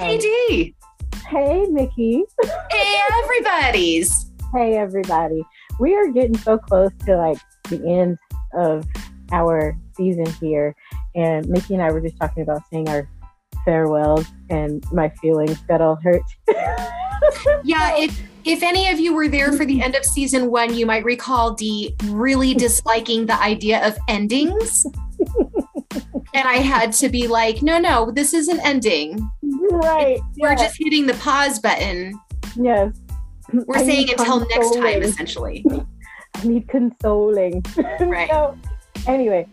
Hey, um, Dee. Hey, Mickey. Hey, everybody's. hey, everybody. We are getting so close to like the end of our season here. And Mickey and I were just talking about saying our farewells, and my feelings got all hurt. yeah, if if any of you were there for the end of season one, you might recall Dee really disliking the idea of endings. and I had to be like, no, no, this isn't ending. Right. We're just hitting the pause button. Yes. We're I saying until next time, essentially. I need consoling. Right. so, anyway,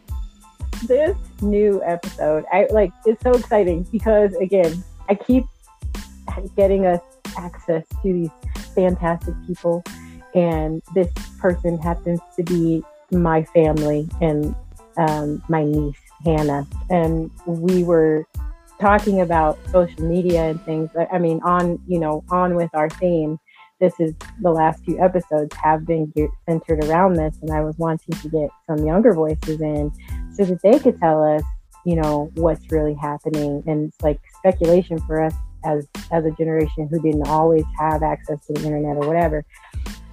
this new episode, I like it's so exciting because again, I keep getting us access to these fantastic people, and this person happens to be my family and um, my niece Hannah, and we were talking about social media and things. I- mean, on you know, on with our theme. This is the last few episodes have been centered around this, and I was wanting to get some younger voices in so that they could tell us, you know, what's really happening. And it's like speculation for us as as a generation who didn't always have access to the internet or whatever.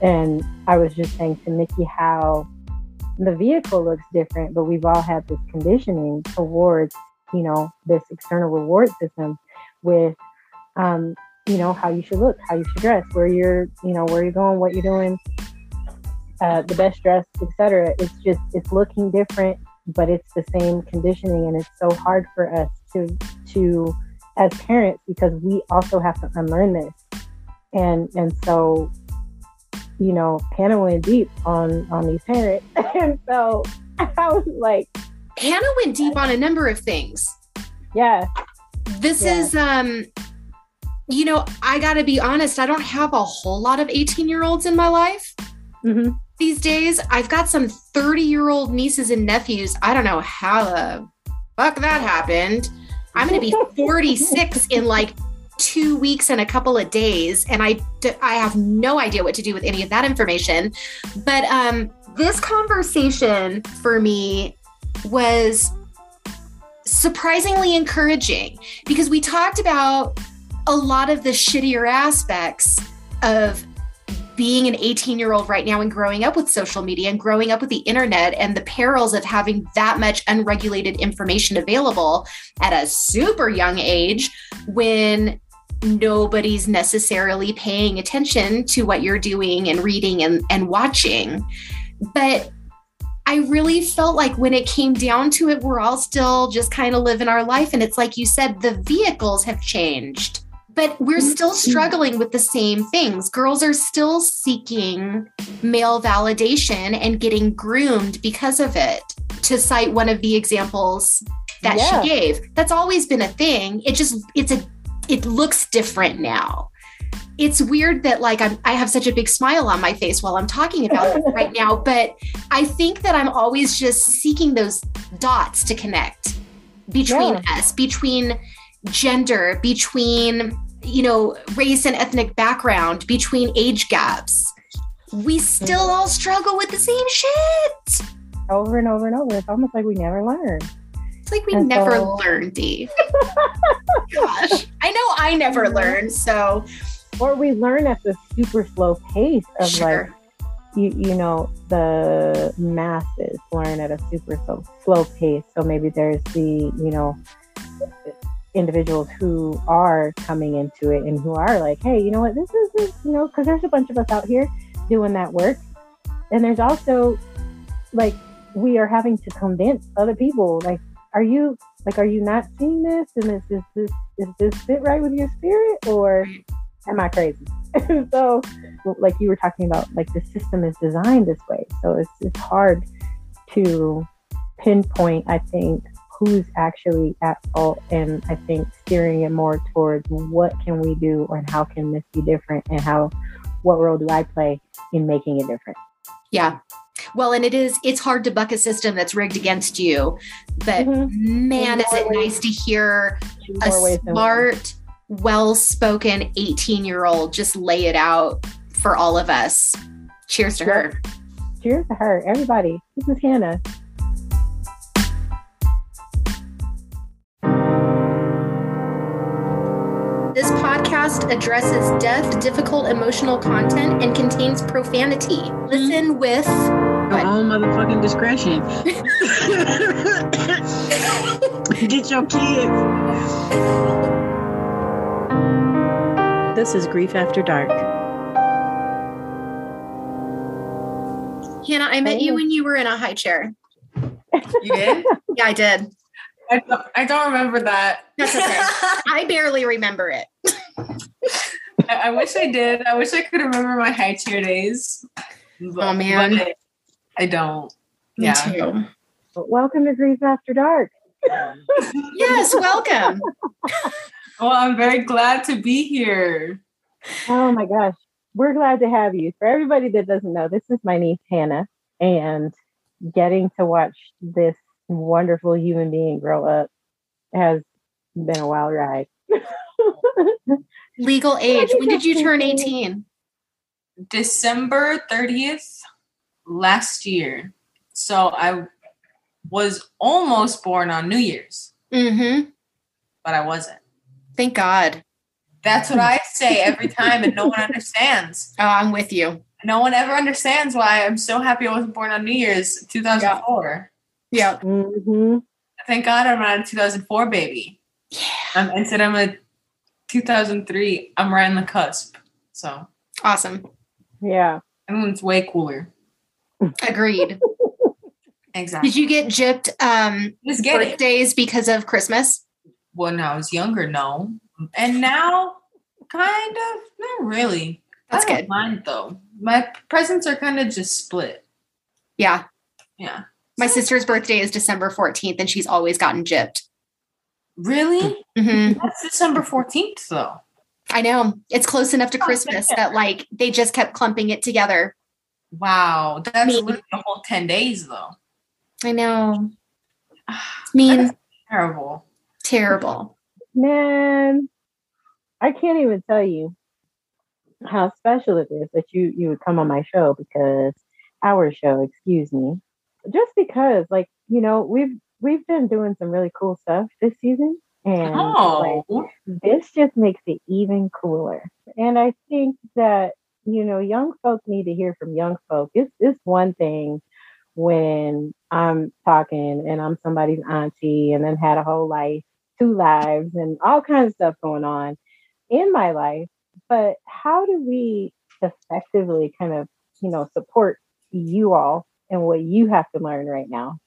And I was just saying to Mickey how the vehicle looks different, but we've all had this conditioning towards, you know, this external reward system with um, you know, how you should look, how you should dress, where you're, you know, where you're going, what you're doing, uh, the best dress, etc. It's just it's looking different, but it's the same conditioning, and it's so hard for us to to as parents because we also have to unlearn this, and and so you know, Hannah went deep on on these parents, and so I was like, Hannah went deep on a number of things. yeah, This Yeah. is um you know, I got to be honest, I don't have a whole lot of 18-year-olds in my life. hmm these days. I've got some 30 year old nieces and nephews. I don't know how the fuck that happened. I'm going to be 46 in like two weeks and a couple of days. And I I have no idea what to do with any of that information. But um, this conversation for me was surprisingly encouraging because we talked about a lot of the shittier aspects of being an 18 year old right now and growing up with social media and growing up with the internet and the perils of having that much unregulated information available at a super young age when nobody's necessarily paying attention to what you're doing and reading and, and watching. But I really felt like when it came down to it, we're all still just kind of living our life. And it's like you said, the vehicles have changed but we're mm-hmm. still struggling with the same things. Girls are still seeking male validation and getting groomed because of it. To cite one of the examples that Yeah. she gave, that's always been a thing. It just it's a it looks different now. It's weird that like I'm, I have such a big smile on my face while I'm talking about it right now, but I think that I'm always just seeking those dots to connect between Yeah. us, between gender, between you know race and ethnic background, between age gaps. We still all struggle with the same shit. over and over and over. It's almost like we never learn. It's like we And never so- learned, Dee. Gosh, I know I never learned. So or we learn at the super slow pace of sure, like you you know the masses learn at a super so slow pace. So maybe there's the you know individuals who are coming into it and who are like hey you know what? This is this, you know because there's a bunch of us out here doing that work. And there's also like we are having to convince other people like are you like are you not seeing this? And is this this is this fit right with your spirit? Or am I crazy? so, like you were talking about, like the system is designed this way, so it's it's hard to pinpoint. I think who's actually at fault, and I think steering it more towards what can we do, and how can this be different, and how what role do I play in making it different? yeah. Well, and it is, it's hard to buck a system that's rigged against you. But Mhm. man, is it ways- nice to hear a smart, well spoken 18 year old just lay it out for all of us. Cheers to Yep. her. Cheers to her, everybody. This is Hannah. This podcast addresses death, difficult emotional content, and contains profanity. Mm-hmm. Listen with Your own motherfucking discretion. Get your kids. This is Grief After Dark. Hannah. I met you when you were in a high chair. You did? Yeah, I did. I don't, I don't remember that. That's okay. I barely remember it. I, I wish I did. I wish I could remember my high chair days. But- Oh, man. but I don't. Me Yeah. too. Welcome to Grief After Dark. Yes, welcome. Well, I'm very glad to be here. Oh my gosh. We're glad to have you. For everybody that doesn't know, this is my niece Hannah, and getting to watch this wonderful human being grow up has been a wild ride. Legal age. When did you turn 18? December 30th last year. So I was almost born on New Year's, Mm-hmm. but I wasn't. Thank God. That's what I say every time, and no one understands. Oh, I'm with you. No one ever understands why I'm so happy I wasn't born on New Year's 2004. Yeah. hmm Thank God I'm not a 2004 baby. Yeah. Um, instead, I'm a 2003. I'm right on the cusp. So, Awesome. Yeah. and it's way cooler. Agreed. Exactly. Did you get gypped um Just get it. birthdays because of Christmas? When I was younger, no. And now, kind of, not really. That's I don't good. mind though. My presents are kind of just split. Yeah. Yeah. My sister's birthday is December 14th and she's always gotten gypped. Really? Mm-hmm. That's December 14th though. I know. It's close enough to Oh, Christmas yeah. that like they just kept clumping it together. Wow. That's Me. literally a whole 10 days though. I know. mean, Terrible. Terrible. Man, I can't even tell you how special it is that you you would come on my show because our show, excuse me. Just because, like, you know, we've we've been doing some really cool stuff this season. And like Oh. this just makes it even cooler. And I think that, you know, young folk need to hear from young folk. It's it's one thing when I'm talking and I'm somebody's auntie and then had a whole life, two lives, and all kinds of stuff going on in my life. But how do we effectively kind of, you know, support you all and what you have to learn right now?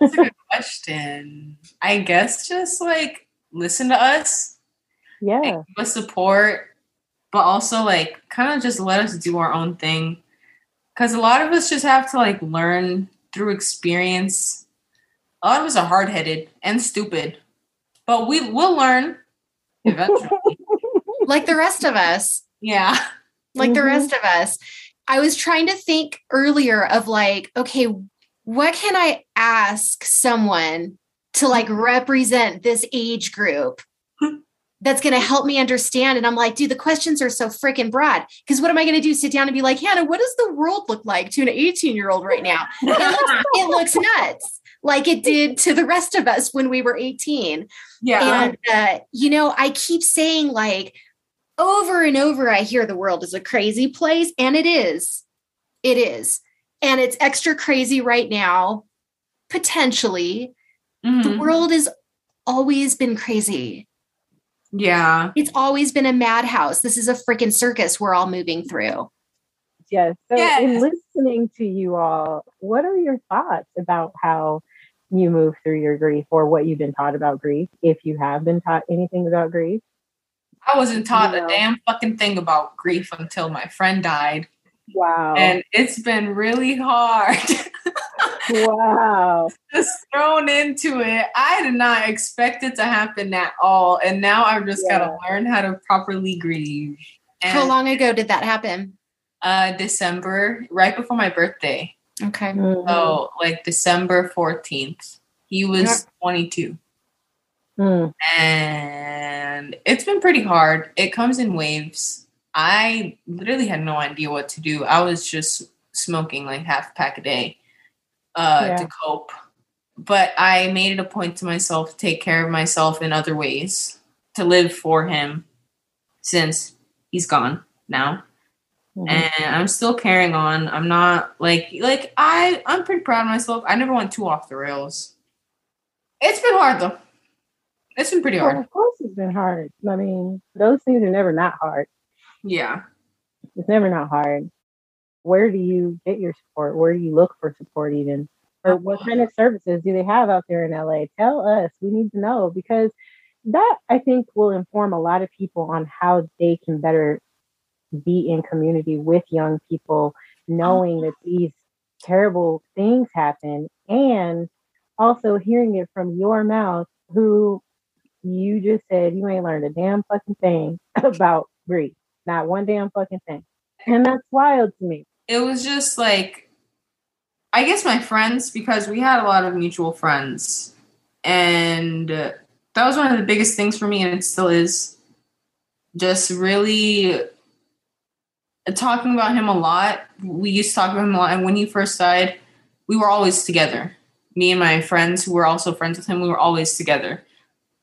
That's a good question. I guess just like listen to us Yeah. give us support, but also like kind of just let us do our own thing. Because a lot of us just have to like learn through experience. A lot of us are hard headed and stupid, but we will learn eventually. Like the rest of us. yeah. like the Mhm. rest of us. I was trying to think earlier of like, okay, what can I ask someone to like represent this age group that's going to help me understand? And I'm like, dude, the questions are so freaking broad. Because what am I going to do? Sit down and be like, Hannah, what does the world look like to an 18 year old right now? It looks, it looks nuts. Like it did to the rest of us when we were 18 Yeah. and uh, you know i keep saying like over and over i hear the world is a crazy place and it is it is and it's extra crazy right now potentially the Mhm. world has always been crazy Yeah. it's always been a madhouse this is a freaking circus we're all moving through Yes. So, Yes. in listening to you all, what are your thoughts about how you move through your grief or what you've been taught about grief? If you have been taught anything about grief, I wasn't taught You know. a damn fucking thing about grief until my friend died. wow. And it's been really hard. wow. just thrown into it. I did not expect it to happen at all. And now I've just Yeah. gotta learn how to properly grieve. And how long ago did that happen uh December, right before my birthday. Okay Mhm. So like December 14th. He was 22. Mm. And it's been pretty hard. It comes in waves. I literally had no idea what to do. I was just smoking like half a pack a day uh, Yeah. to cope. But I made it a point to myself to take care of myself in other ways, to live for him. since he's gone now. Mhm. And I'm still carrying on. I'm not like like I I'm pretty proud of myself. I never went too off the rails. It's been hard though. It's been pretty Well, hard. of course, it's been hard. I mean, those things are never not hard. Yeah. It's never not hard. Where do you get your support? Where do you look for support, even? Or what kind of services do they have out there in LA? Tell us. We need to know because that I think will inform a lot of people on how they can better be in community with young people, knowing that these terrible things happen and also hearing it from your mouth, who you just said you ain't learned a damn fucking thing about grief. Not one damn fucking thing. And that's wild to me. It was just like I guess my friends because we had a lot of mutual friends. And that was one of the biggest things for me and it still is just really talking about him a lot. We used to talk about him a lot and when he first died, we were always together. Me and my friends who were also friends with him, we were always together.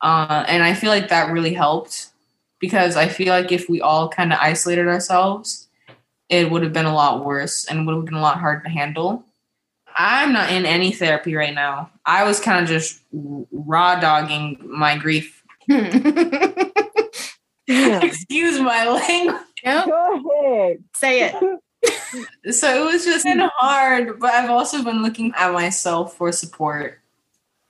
Uh, and I feel like that really helped because I feel like if we all kind of isolated ourselves, it would have been a lot worse and would have been a lot harder to handle. I'm not in any therapy right now. I was kind of just raw dogging my grief. Excuse my language. No, Go ahead. say it. So it was just kind of hard, but I've also been looking at myself for support.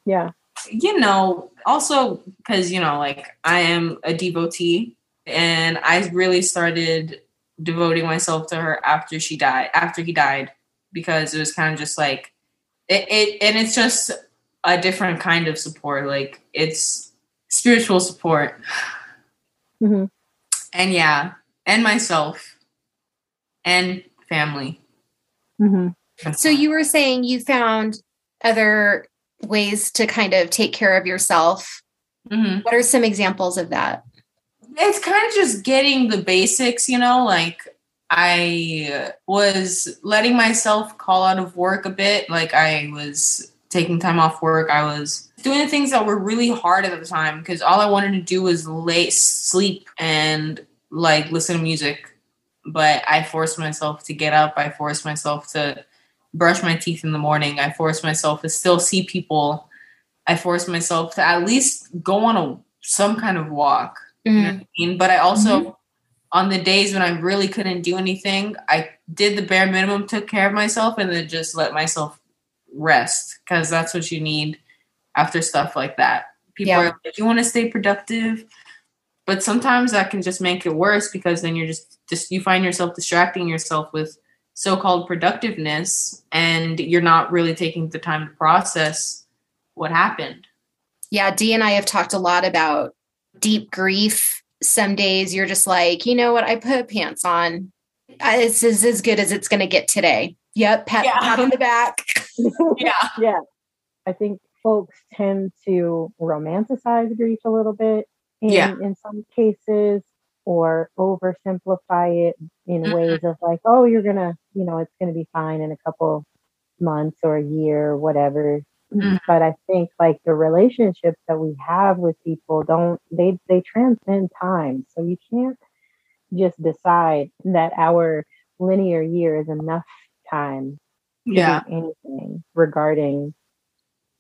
Yeah. you know, also because, you know, like I am a devotee and I really started devoting myself to her after she died, after he died, because it was kind of just like it, it and it's just a different kind of support. Like it's spiritual support. hmm And yeah, and myself and family. hmm So you were saying you found other ways to kind of take care of yourself. hmm What are some examples of that? it's kind of just getting the basics, you know, like I was letting myself call out of work a bit. Like I was taking time off work. I was doing things that were really hard at the time because all I wanted to do was lay sleep and like listen to music. But I forced myself to get up. I forced myself to brush my teeth in the morning. I forced myself to still see people. I forced myself to at least go on a some kind of walk. You know I mean? But I also, mm-hmm. on the days when I really couldn't do anything, I did the bare minimum, took care of myself, and then just let myself rest because that's what you need after stuff like that. People Yeah. are like, you want to stay productive, but sometimes that can just make it worse because then you're just just you find yourself distracting yourself with so-called productiveness, and you're not really taking the time to process what happened. Yeah, Dee and I have talked a lot about deep grief. Some days you're just like, you know what? I put pants on. This is as good as it's going to get today. Yep, pat, Yeah. pat on the back. Yeah. yeah. I think folks tend to romanticize grief a little bit in, Yeah. in some cases or oversimplify it in Mhm. ways of like, oh, you're going to, you know, it's going to be fine in a couple months or a year or whatever. Mhm. But I think like the relationships that we have with people don't, they, they transcend time. So you can't just decide that our linear year is enough time to Yeah. do anything regarding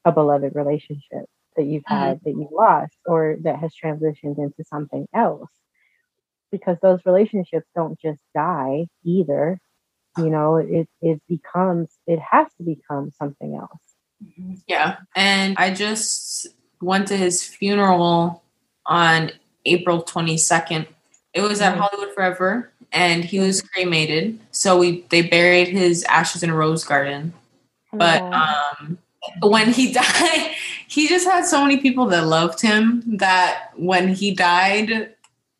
a beloved relationship that you've had that you've lost or that has transitioned into something else because those relationships don't just die either you know it it becomes it has to become something else Yeah. And I just went to his funeral on April 22nd. It was at Mhm. Hollywood Forever and he was cremated. So we they buried his ashes in a rose garden. But um when he died, he just had so many people that loved him that when he died,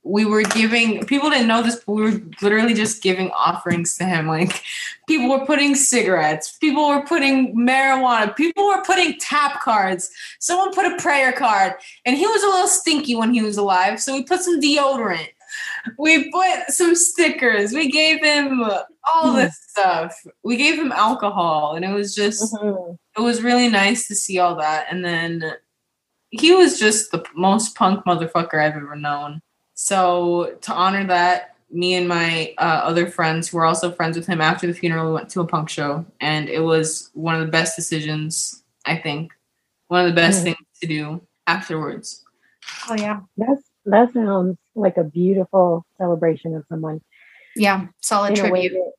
we were giving people didn't know this, but we were literally just giving offerings to him. Like people were putting cigarettes, people were putting marijuana, people were putting tap cards. Someone put a prayer card, and he was a little stinky when he was alive, so we put some deodorant. We put some stickers. We gave him all this stuff. We gave him alcohol, and it was just Mhm. It was really nice to see all that. And then he was just the most punk motherfucker I've ever known. So to honor that, me and my uh, other friends who were also friends with him after the funeral, we went to a punk show, and it was one of the best decisions. I think one of the best Mm. things to do afterwards. Oh yeah. That's that sounds like a beautiful celebration of someone Yeah. Solid in tribute. that,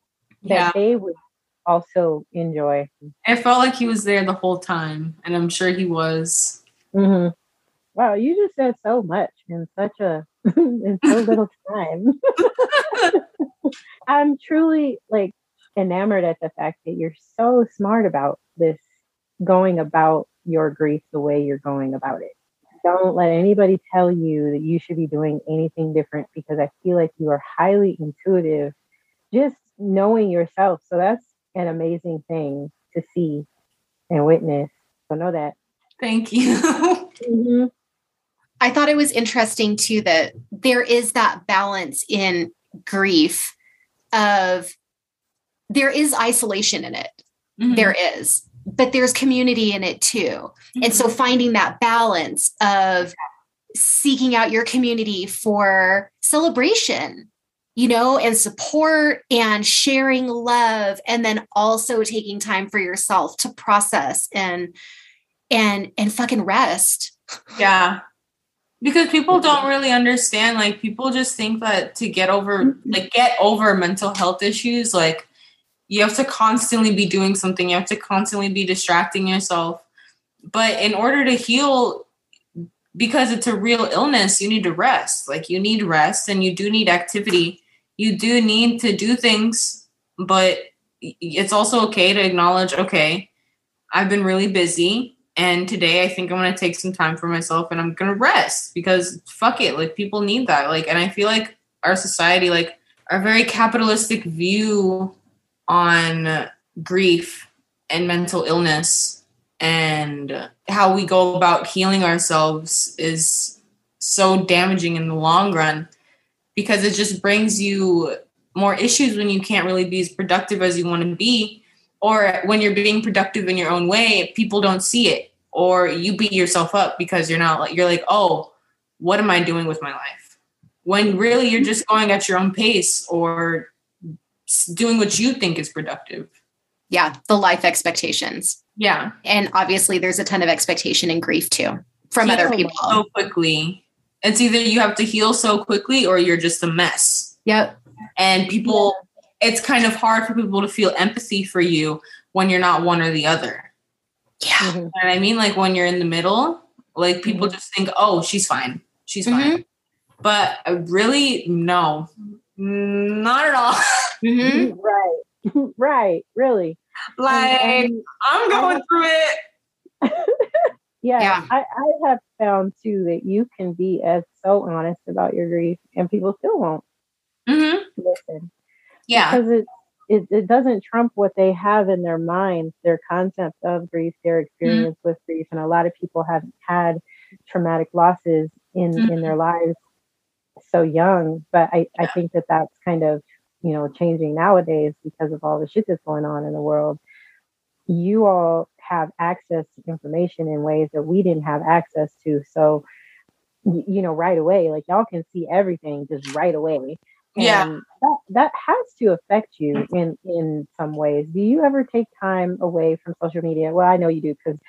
that Yeah. they would also enjoy. It felt like he was there the whole time, and I'm sure he was. hmm Wow, you just said so much in such a in so little time. I'm truly like enamored at the fact that you're so smart about this going about your grief the way you're going about it. Don't let anybody tell you that you should be doing anything different because I feel like you are highly intuitive just knowing yourself. So that's an amazing thing to see and witness. So know that. Thank you. Mhm. I thought it was interesting too that there is that balance in grief of there is isolation in it. Mhm. There is, but there's community in it too. And so finding that balance of seeking out your community for celebration, you know, and support and sharing love and then also taking time for yourself to process and and and fucking rest. Yeah. Because people don't really understand. Like people just think that to get over mm-hmm. like get over mental health issues, like you have to constantly be doing something. You have to constantly be distracting yourself. But in order to heal, because it's a real illness, you need to rest. Like you need rest and you do need activity. You do need to do things, but it's also okay to acknowledge, okay, I've been really busy and today I think I'm gonna take some time for myself and I'm gonna rest because fuck it, like people need that. Like, and I feel like our society, like our very capitalistic view on grief and mental illness and how we go about healing ourselves is so damaging in the long run because it just brings you more issues when you can't really be as productive as you want to be or when you're being productive in your own way people don't see it or you beat yourself up because you're not like you're like oh what am i doing with my life when really you're just going at your own pace or doing what you think is productive Yeah, the life expectations. yeah And obviously there's a ton of expectation and grief too from other people. so quickly it's either you have to heal so quickly or you're just a mess Yep. and people it's kind of hard for people to feel empathy for you when you're not one or the other Yeah. Mhm. You know what I mean? Like when you're in the middle, like people Mm-hmm. just think, oh, she's fine. She's fine. But uh, really, no, not at all. hmm Right. right. Really. like, And- and- I'm going through it. yeah, Yeah. I, I have found too that you can be as so honest about your grief and people still won't hmm listen. Yeah. because it, it it doesn't trump what they have in their minds their concept of grief their experience with grief and a lot of people have had traumatic losses in in their lives so young but i i think that that's kind of you know changing nowadays because of all the shit that's going on in the world. You all have access to information in ways that we didn't have access to. So you know right away like y'all can see everything just right away. Yeah. that that has to affect you in in some ways. Do you ever take time away from social media? Well i know you do because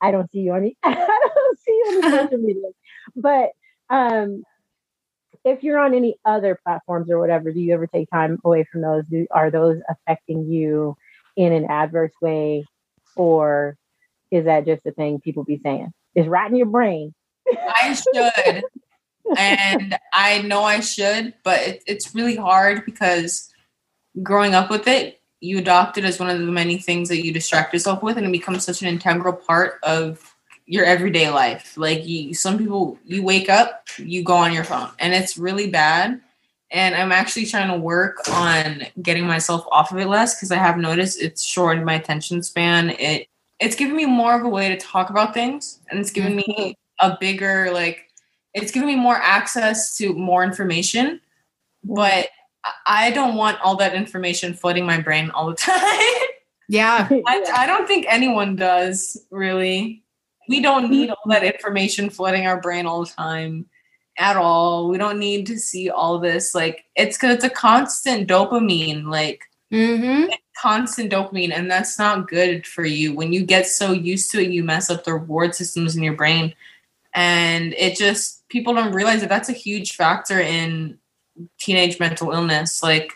i don't see you on the i don't see you on the social media. But um if you're on any other platforms or whatever do you ever take time away from those? Do, are those affecting you in an adverse way or is that just a thing people be saying it's right in your brain I should. and I know I should, but it, it's really hard because growing up with it, you adopt it as one of the many things that you distract yourself with, and it becomes such an integral part of your everyday life. Like you, some people, you wake up, you go on your phone, and it's really bad. And I'm actually trying to work on getting myself off of it less because I have noticed it's shortened my attention span. It it's given me more of a way to talk about things, and it's given me mm-hmm. a bigger like it's given me more access to more information but I- i don't want all that information flooding my brain all the time. Yeah. I, I don't think anyone does really. We don't need all that mm-hmm. information flooding our brain all the time at all. We don't need to see all this. Like it's because it's a constant dopamine, like Mm-hmm. constant dopamine, and that's not good for you. When you get so used to it, you mess up the reward systems in your brain, and it just people don't realize that that's a huge factor in teenage mental illness. Like,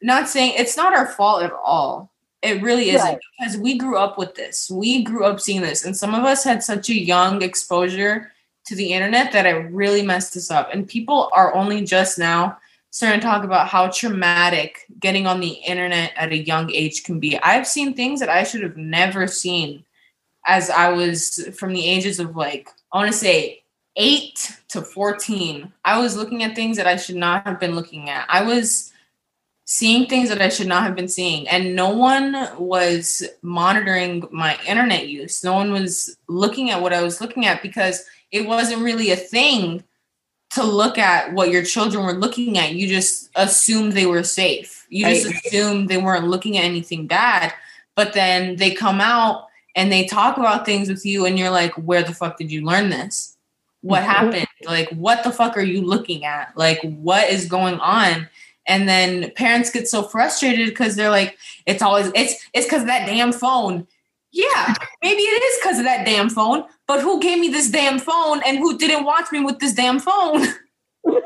not saying it's not our fault at all. It really isn't Right. because we grew up with this. We grew up seeing this, and some of us had such a young exposure to the internet that I really messed this up. And people are only just now starting to talk about how traumatic getting on the internet at a young age can be. I've seen things that I should have never seen as I was from the ages of like, I want to say eight to 14. I was looking at things that I should not have been looking at. I was seeing things that I should not have been seeing. And no one was monitoring my internet use. No one was looking at what I was looking at because it wasn't really a thing to look at what your children were looking at. You just assumed they were safe. You just Right. assumed they weren't looking at anything bad. But then they come out and they talk about things with you, and you're like, where the fuck did you learn this? What Mhm. happened? Like, what the fuck are you looking at? Like, what is going on? And then parents get so frustrated because they're like, it's always it's it's because of that damn phone. Yeah, maybe it is because of that damn phone, but who gave me this damn phone and who didn't watch me with this damn phone?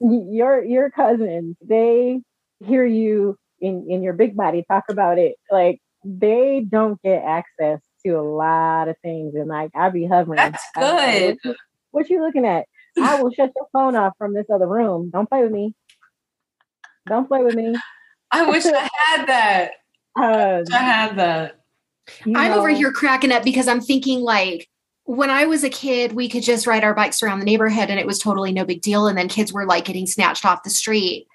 your your cousins they hear you in in your big body talk about it like they don't get access to a lot of things and like i'll be hovering That's good. what you looking at i will shut your phone off from this other room don't play with me don't play with me I wish I had that. um, I had that. you I'm over here cracking up because I'm thinking like when I was a kid, we could just ride our bikes around the neighborhood and it was totally no big deal. And then kids were like getting snatched off the street.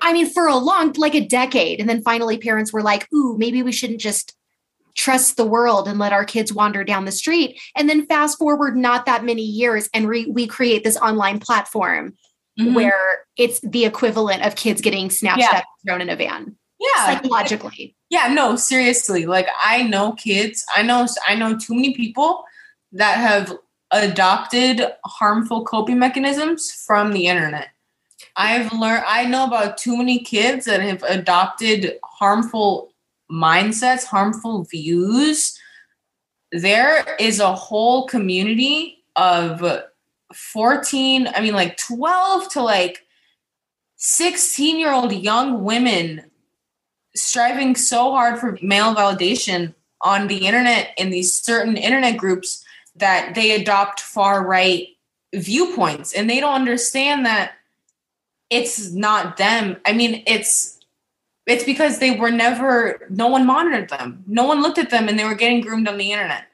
I mean, for a long, like a decade. And then finally parents were like, ooh, maybe we shouldn't just trust the world and let our kids wander down the street. And then fast forward not that many years and re- we create this online platform Mhm. where it's the equivalent of kids getting snatched Yeah. up thrown in a van yeah, psychologically. Yeah, no, seriously. Like I know kids, I know I know too many people that have adopted harmful coping mechanisms from the internet. I've learned I know about too many kids that have adopted harmful mindsets, harmful views. There is a whole community of 14, I mean like 12 to like 16 year old young women striving so hard for male validation on the internet in these certain internet groups that they adopt far right viewpoints and they don't understand that it's not them i mean it's it's because they were never no one monitored them no one looked at them and they were getting groomed on the internet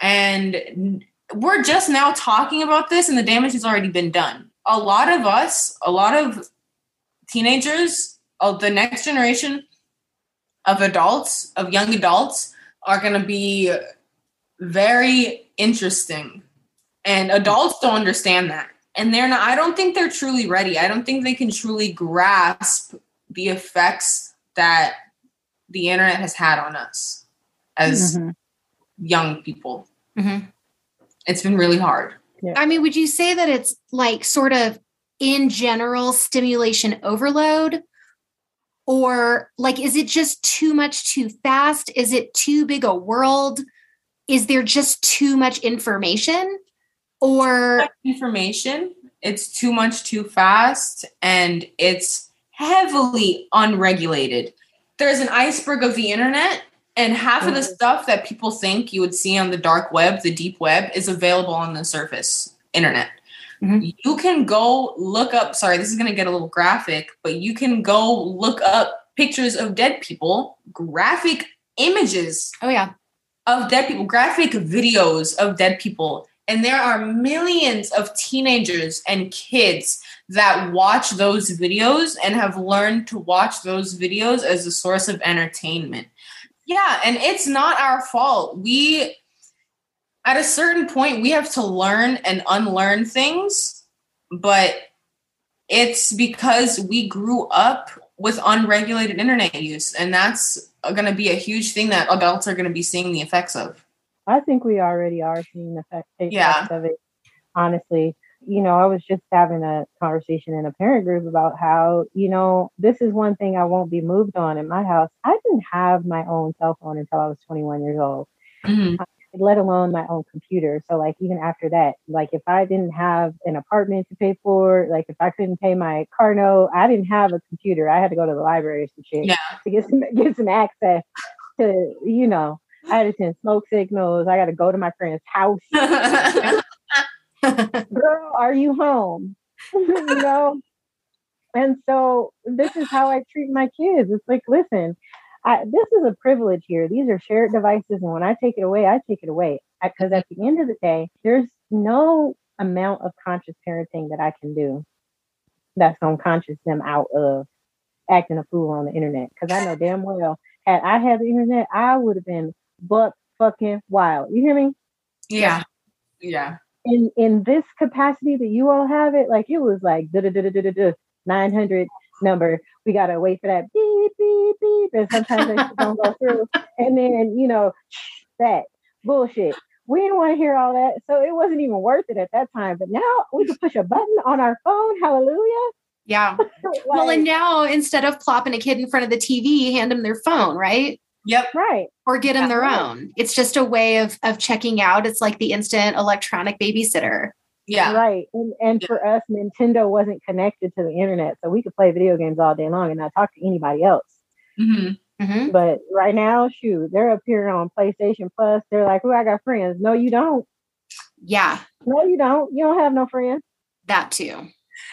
and we're just now talking about this and the damage has already been done a lot of us a lot of teenagers of the next generation of adults, of young adults, are going to be very interesting. And adults don't understand that. And they're not, I don't think they're truly ready. I don't think they can truly grasp the effects that the internet has had on us as mhm. young people. Mhm. It's been really hard. I mean, would you say that it's like sort of in general stimulation overload? Or like, is it just too much too fast? Is it too big a world? Is there just too much information? Or, information. It's too much too fast and it's heavily unregulated. There's an iceberg of the internet, and half of the Mhm. stuff that people think you would see on the dark web, the deep web, is available on the surface internet. Mhm. You can go look up, sorry, this is going to get a little graphic, but you can go look up pictures of dead people, graphic images oh, yeah. of dead people, graphic videos of dead people. And there are millions of teenagers and kids that watch those videos and have learned to watch those videos as a source of entertainment. Yeah, and it's not our fault. We, at a certain point, we have to learn and unlearn things, but it's because we grew up with unregulated internet use, and that's going to be a huge thing that adults are going to be seeing the effects of. I think we already are seeing the effects Yeah. of it. honestly. You know, I was just having a conversation in a parent group about how, you know, this is one thing I won't be moved on in my house. I didn't have my own cell phone until I was 21 years old Mhm. let alone my own computer. So like even after that, like if I didn't have an apartment to pay for, like if I couldn't pay my car note, I didn't have a computer. I had to go to the library or some shit Yeah. to get some get some access to, you know, I had to send smoke signals. I got to go to my friend's house. Girl, are you home? you know? And so this is how I treat my kids. It's like, listen, I, this is a privilege here. These are shared devices, and when I take it away, I take it away. Because at the end of the day, there's no amount of conscious parenting that I can do that's gonna conscious them out of acting a fool on the internet. Because I know damn well, had I had the internet, I would have been buck fucking wild. You hear me? yeah. Yeah. In in this capacity that you all have it, like it was like da da da da da da nine hundred number. We gotta wait for that beep beep beep, and sometimes they just don't go through. And then you know that bullshit. We didn't want to hear all that, so it wasn't even worth it at that time. But now we can push a button on our phone. Hallelujah! yeah. Well, and now instead of plopping a kid in front of the TV, hand them their phone, right? Yep. right, Or get them Yeah. their own. It's just a way of of checking out. It's like the instant electronic babysitter. Yeah. right. And and Yeah. for us, Nintendo wasn't connected to the internet, so we could play video games all day long and not talk to anybody else. hmm Mhm. But right now, shoot, they're up here on PlayStation Plus. They're like, "Oh, I got friends." No, you don't. Yeah, No, you don't. You don't have no friends. that too.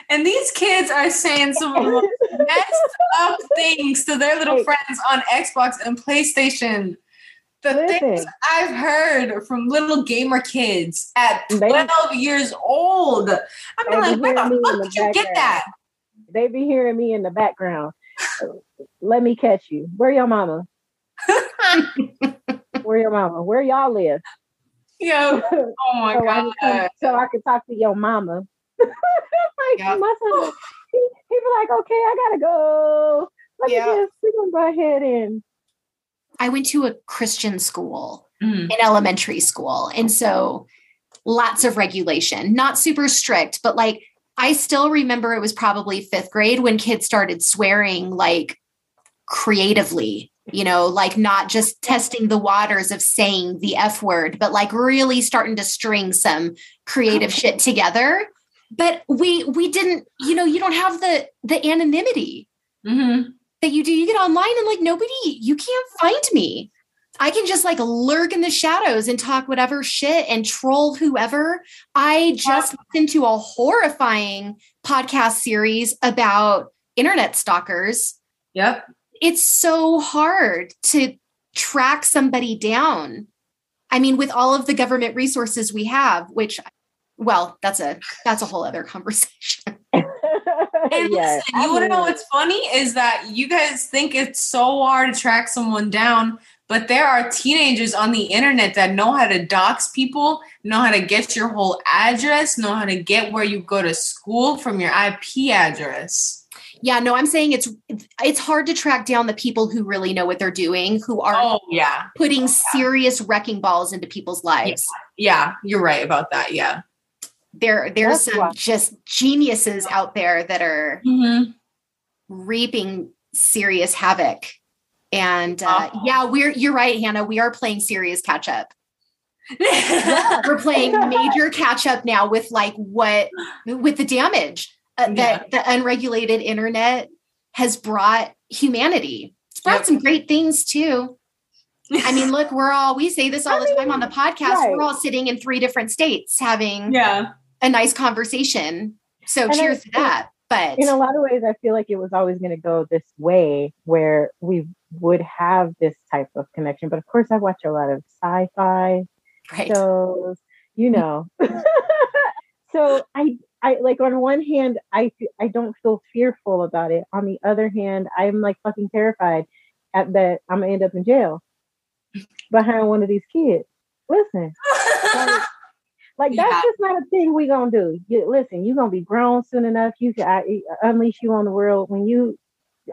And these kids are saying some messed up things to their little friends on Xbox and PlayStation. The things I've heard from little gamer kids at They- 12 years old. I'm They like, where the fuck the did you get that? they be hearing me in the background. Let me catch you. Where your mama? Where your mama? Where y'all live? Yo, so, oh my I can god. so I can talk to your mama. Like Yep. my son, he, he be like, "Okay, I gotta go. Let Yeah. me just we gonna go ahead and I went to a Christian school Mhm. in elementary school. And so lots of regulation, not super strict, but like I still remember it was probably fifth grade when kids started swearing like creatively, you know, like not just testing the waters of saying the F word, but like really starting to string some creative shit together. But we we didn't, you know, you don't have the the anonymity Mhm. that you do. You get online and like nobody, you can't find me. I can just like lurk in the shadows and talk whatever shit and troll whoever. I just listened to a horrifying podcast series about internet stalkers. Yep. It's so hard to track somebody down. I mean, with all of the government resources we have, which well, that's a that's a whole other conversation. And yeah, listen, you want to know what's funny is that you guys think it's so hard to track someone down, but there are teenagers on the internet that know how to dox people, know how to get your whole address, know how to get where you go to school from your IP address. Yeah, no, I'm saying it's it's hard to track down the people who really know what they're doing, who are Oh yeah, putting serious wrecking balls into people's lives. yeah, you're right about that. Yeah. There there's That's some just geniuses out there that are Mm-hmm. reaping serious havoc. And uh, Oh. yeah, we're you're right, Hannah. We are playing serious catch up. We're playing major catch up now with like what with the damage uh, that the unregulated internet has brought humanity. It's brought Yep. some great things too. I mean, look, we're all we say this all the time on the podcast. right. We're all sitting in three different states having yeah. A nice conversation. So And I cheers to that. But in a lot of ways, I feel like it was always going to go this way where we would have this type of connection. But of course, I watch a lot of sci-fi right. shows, you know. so I, I like on one hand, I I don't feel fearful about it. On the other hand, I'm like fucking terrified at that I'm gonna end up in jail behind one of these kids. Listen, like, like that's just not a thing we gonna do. You, listen, you're gonna be grown soon enough. You can I, unleash you on the world when you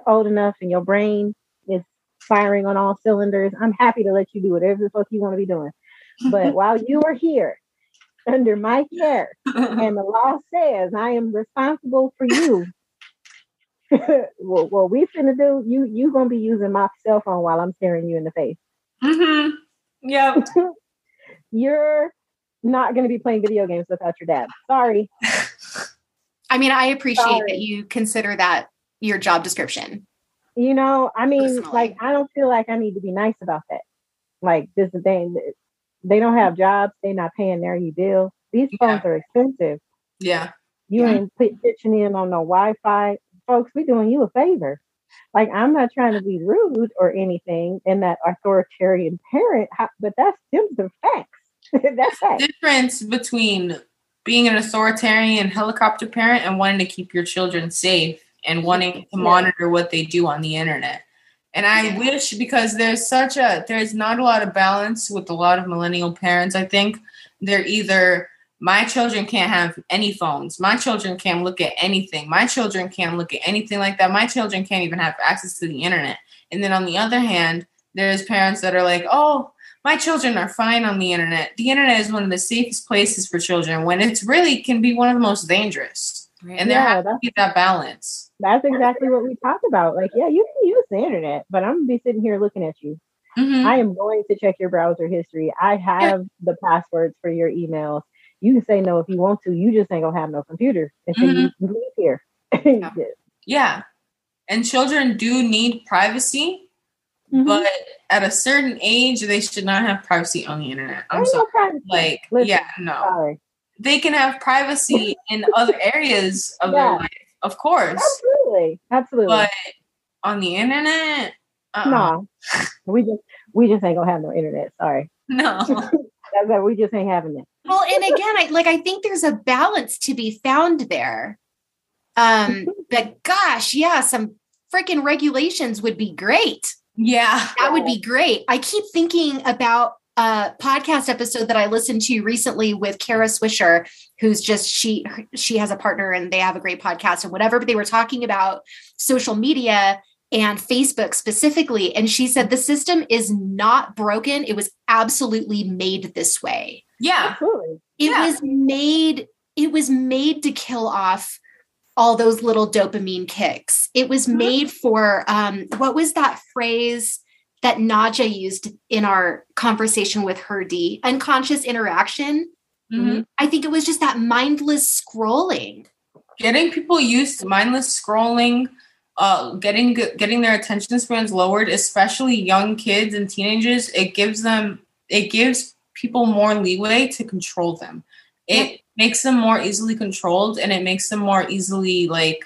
old enough and your brain is firing on all cylinders. I'm happy to let you do whatever the fuck you want to be doing. But while you are here, under my care, and the law says I am responsible for you. well, what we finna do, you you gonna be using my cell phone while I'm staring you in the face. hmm Yep. You're not gonna be playing video games without your dad. Sorry. I mean, I appreciate Sorry. that you consider that your job description. You know, I mean, Personally. like I don't feel like I need to be nice about that. Like this is the thing. They don't have jobs, they're not paying their e bill. These phones are expensive. Yeah. You Yeah. ain't put, pitching in on no Wi-Fi. Folks, we doing you a favor. Like I'm not trying to be rude or anything in that authoritarian parent, but that's them the facts. that's facts. Difference between being an authoritarian helicopter parent and wanting to keep your children safe and wanting to monitor what they do on the internet. And I wish because there's such a there's not a lot of balance with a lot of millennial parents. I think they're either my children can't have any phones. My children can't look at anything. My children can't look at anything like that. My children can't even have access to the internet. And then on the other hand, there's parents that are like, "Oh, my children are fine on the internet. The internet is one of the safest places for children when it's really can be one of the most dangerous." And there Yeah, has to that's- be that balance. That's exactly what we talk about. Like, yeah, you can use the internet, but I'm gonna be sitting here looking at you. Mhm. I am going to check your browser history. I have the passwords for your emails. You can say no if you want to. You just ain't gonna have no computer until you leave here. Yeah. Yeah. And children do need privacy, Mhm. but at a certain age, they should not have privacy on the internet. I'm Ain't no sorry. Like, Listen, yeah, no. Sorry. They can have privacy in other areas of Yeah. their life, of course. Absolutely, absolutely. But on the internet, uh-uh. no, we just we just ain't gonna have no internet. Sorry, no. that's that. We just ain't having it. Well, and again, I like I think there's a balance to be found there. Um, but gosh, yeah, some freaking regulations would be great. Yeah. That would be great. I keep thinking about a podcast episode that I listened to recently with Kara Swisher, who's just she she has a partner and they have a great podcast and whatever, but they were talking about social media and Facebook specifically. And she said the system is not broken. It was absolutely made this way. Yeah. Absolutely. It Yeah. was made, it was made to kill off all those little dopamine kicks. It was Mhm. made for um what was that phrase that Naja used in our conversation with her Dee? Unconscious interaction. Mhm. I think it was just that mindless scrolling. Getting people used to mindless scrolling, uh, getting getting their attention spans lowered, especially young kids and teenagers. It gives them it gives people more leeway to control them. It makes them more easily controlled, and it makes them more easily like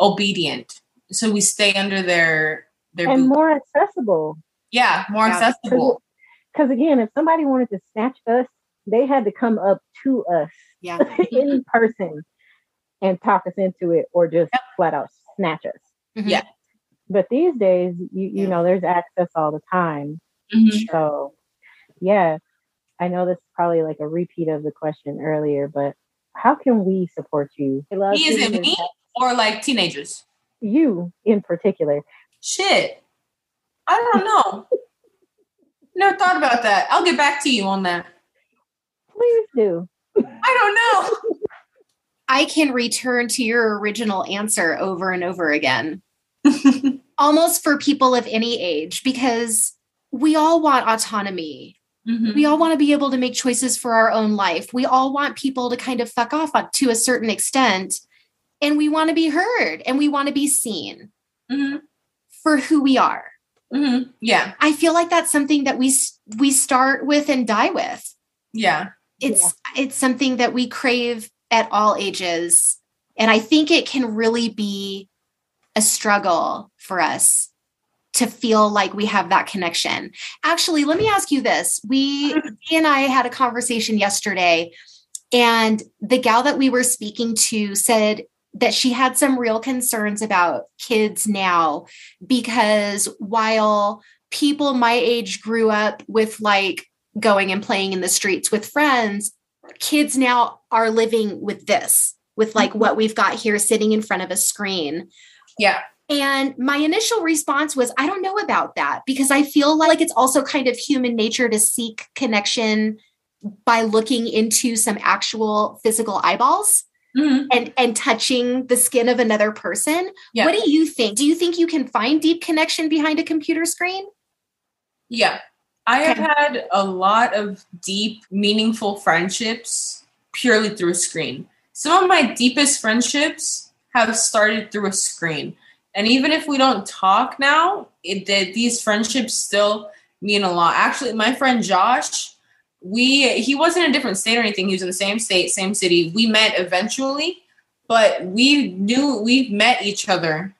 obedient. So we stay under their their And boot. more accessible. yeah more Yeah. accessible. Because again, if somebody wanted to snatch us, they had to come up to us Yeah. in person and talk us into it, or just flat out snatch us. Mhm. Yeah. But these days, you you Yeah. know, there's access all the time. Mhm. So, yeah, I know this is probably like a repeat of the question earlier, but how can we support you? I love Me as in me or like teenagers. You in particular. Shit. I don't know. Never thought about that. I'll get back to you on that. Please do. I don't know. I can return to your original answer over and over again. Almost for people of any age, because we all want autonomy. Mhm. We all want to be able to make choices for our own life. We all want people to kind of fuck off to a certain extent. And we want to be heard and we want to be seen Mhm. for who we are. Mhm. Yeah. I feel like that's something that we we start with and die with. Yeah. It's it's something that we crave at all ages. And I think it can really be a struggle for us to feel like we have that connection. Actually, let me ask you this. We Dee and I had a conversation yesterday and the gal that we were speaking to said that she had some real concerns about kids now because while people my age grew up with like going and playing in the streets with friends, kids now are living with this, with like mm-hmm. what we've got here sitting in front of a screen. Yeah. And my initial response was, I don't know about that because I feel like it's also kind of human nature to seek connection by looking into some actual physical eyeballs Mhm. and and touching the skin of another person. Yeah. What do you think? Do you think you can find deep connection behind a computer screen? Yeah. I have had a lot of deep, meaningful friendships purely through a screen. Some of my deepest friendships have started through a screen. And even if we don't talk now, it, th- these friendships still mean a lot. Actually, my friend Josh, we he wasn't in a different state or anything. He was in the same state, same city. We met eventually, but we knew we met each other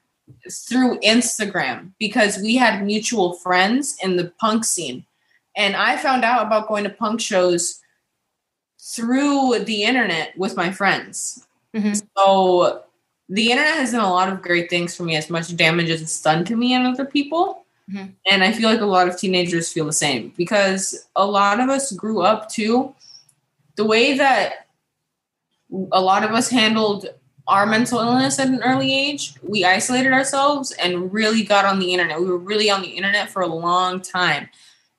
through Instagram because we had mutual friends in the punk scene. And I found out about going to punk shows through the internet with my friends. Mhm. So the internet has done a lot of great things for me, as much damage as it's done to me and other people. Mhm. And I feel like a lot of teenagers feel the same because a lot of us grew up too. The way that a lot of us handled our mental illness at an early age, we isolated ourselves and really got on the internet. We were really on the internet for a long time.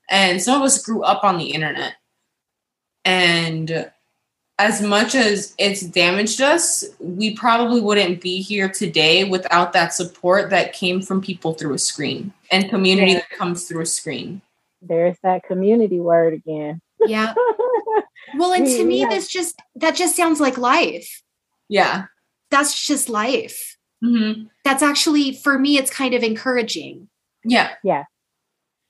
And some of us grew up on the internet. And as much as it's damaged us, we probably wouldn't be here today without that support that came from people through a screen and community Yeah. that comes through a screen. There's that community word again. Yeah. Well, and to me, have- this just that just sounds like life. Yeah. That's just life. hmm That's actually for me, it's kind of encouraging. Yeah. Yeah.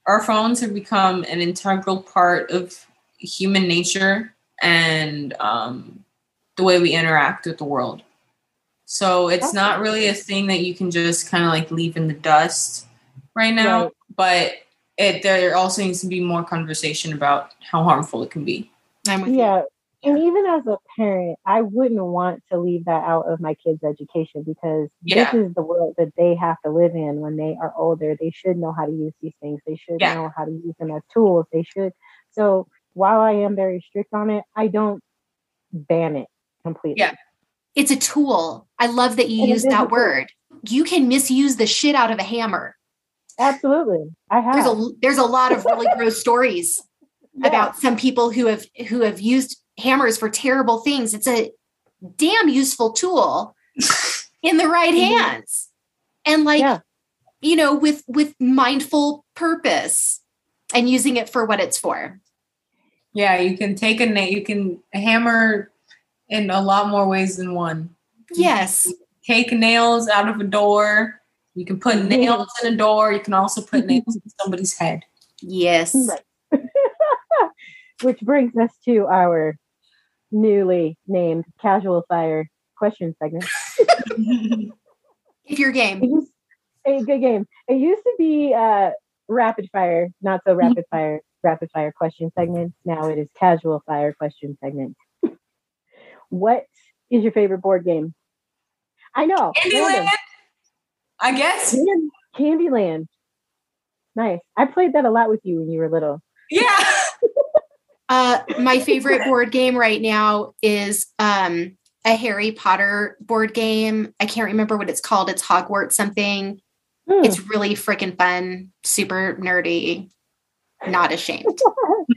Our phones have become an integral part of human nature and um, the way we interact with the world. So it's not really a thing that you can just kind of like leave in the dust right now, Right. but it there also needs to be more conversation about how harmful it can be. I'm with you. yeah. And even as a parent, I wouldn't want to leave that out of my kids' education because Yeah. this is the world that they have to live in when they are older. They should know how to use these things. They should Yeah. know how to use them as tools. They should. So while I am very strict on it, I don't ban it completely. Yeah. It's a tool. I love that you And it used is a that word. You can misuse the shit out of a hammer. Absolutely. I have. There's a there's a lot of really gross stories Yeah. about some people who have who have used hammers for terrible things. It's a damn useful tool in the right Mhm. hands. And like Yeah. you know with with mindful purpose and using it for what it's for. Yeah, you can take a nail, you can hammer in a lot more ways than one. Yes. take nails out of a door. You can put nails in a door. You can also put nails in somebody's head. Yes. Right. Which brings us to our newly named casual fire question segment. If your game. used, a good game. It used to be uh, rapid fire, not so rapid fire, rapid fire question segment. Now it is casual fire question segment. what is your favorite board game? I know. Candyland. I guess. Can- Candyland. Nice. I played that a lot with you when you were little. Yeah. Uh my favorite board game right now is um a Harry Potter board game. I can't remember what it's called. It's Hogwarts something. Hmm. It's really freaking fun, super nerdy. Not ashamed.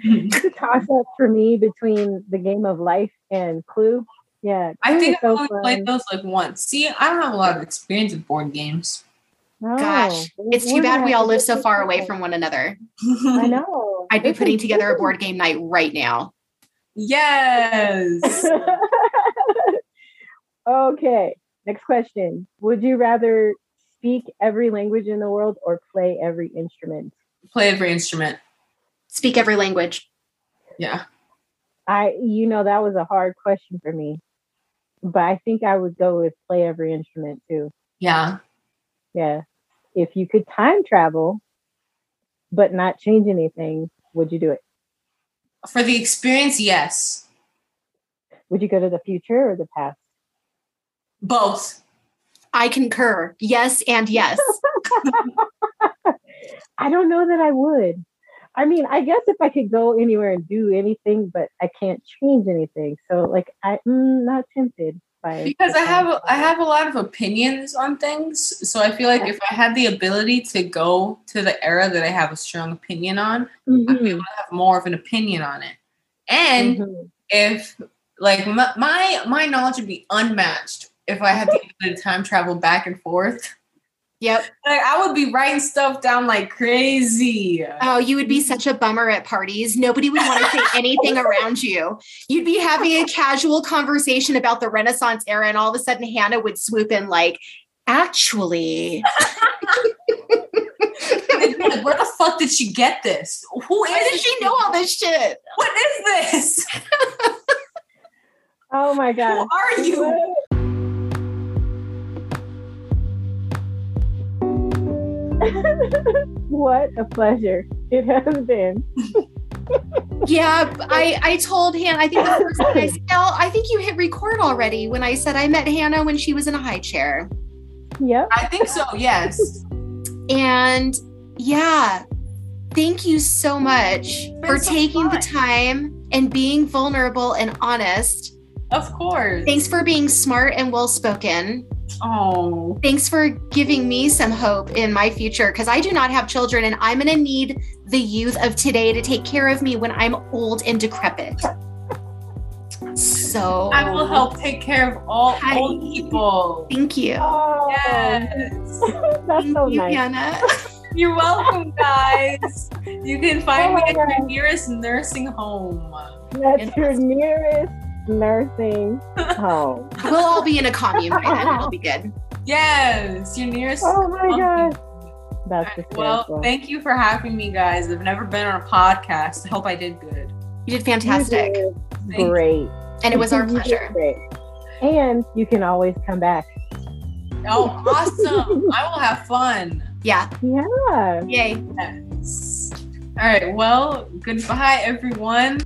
it's a toss up for me between the game of life and Clue. Yeah, I think is I've only fun. played those like once. See, I don't have a lot of experience with board games. No, Gosh, it's too bad we all live so far away from one another. I know. I'd be This putting is- together a board game night right now. yes. okay, next question. Would you rather speak every language in the world or play every instrument? Play every instrument. Speak every language. Yeah. I, you know, that was a hard question for me, but I think I would go with play every instrument too. Yeah. Yeah. If you could time travel, but not change anything, would you do it? For the experience, yes. Would you go to the future or the past? Both. I concur. Yes and yes. I don't know that I would. I mean, I guess if I could go anywhere and do anything, but I can't change anything. So, like, I'm not tempted by because I have time I have a lot of opinions on things. So I feel like if I had the ability to go to the era that I have a strong opinion on, I'd be able to have more of an opinion on it. And Mhm. if like my, my my knowledge would be unmatched if I had the ability to time travel back and forth. Yep. Like I would be writing stuff down like crazy. Oh, you would be such a bummer at parties. Nobody would want to say anything around you. You'd be having a casual conversation about the Renaissance era, and all of a sudden Hannah would swoop in like, actually. They'd be like, Where the fuck did she get this? Who is Why did this? she know all this shit? What is this? Oh my Who god. are you? what a pleasure it has been. Yeah, I I told Hannah. I think the first thing I said, I think you hit record already when I said I met Hannah when she was in a high chair. Yep. I think so, yes. And yeah, thank you so much for so taking the time and being vulnerable and honest. Of course. Thanks for being smart and well spoken. Oh. Thanks for giving me some hope in my future because I do not have children and I'm going to need the youth of today to take care of me when I'm old and decrepit. So I will help take care of all Hi. old people. Thank you. Oh, Yes. that's Thank so you, nice. Hannah. You're welcome, guys. You can find Oh me my at your oh nearest nursing home. That's your nearest nursing home. We'll all be in a commune by then. It'll be good. Yes, your nearest. Oh my comfy- god. That's Well, thank you for having me, guys. I've never been on a podcast. I hope I did good. You did fantastic. You did great. And it was our pleasure. great. And you can always come back. Oh, awesome. I will have fun. Yeah. Yeah. Yay. Yes. All right. Well, goodbye, everyone.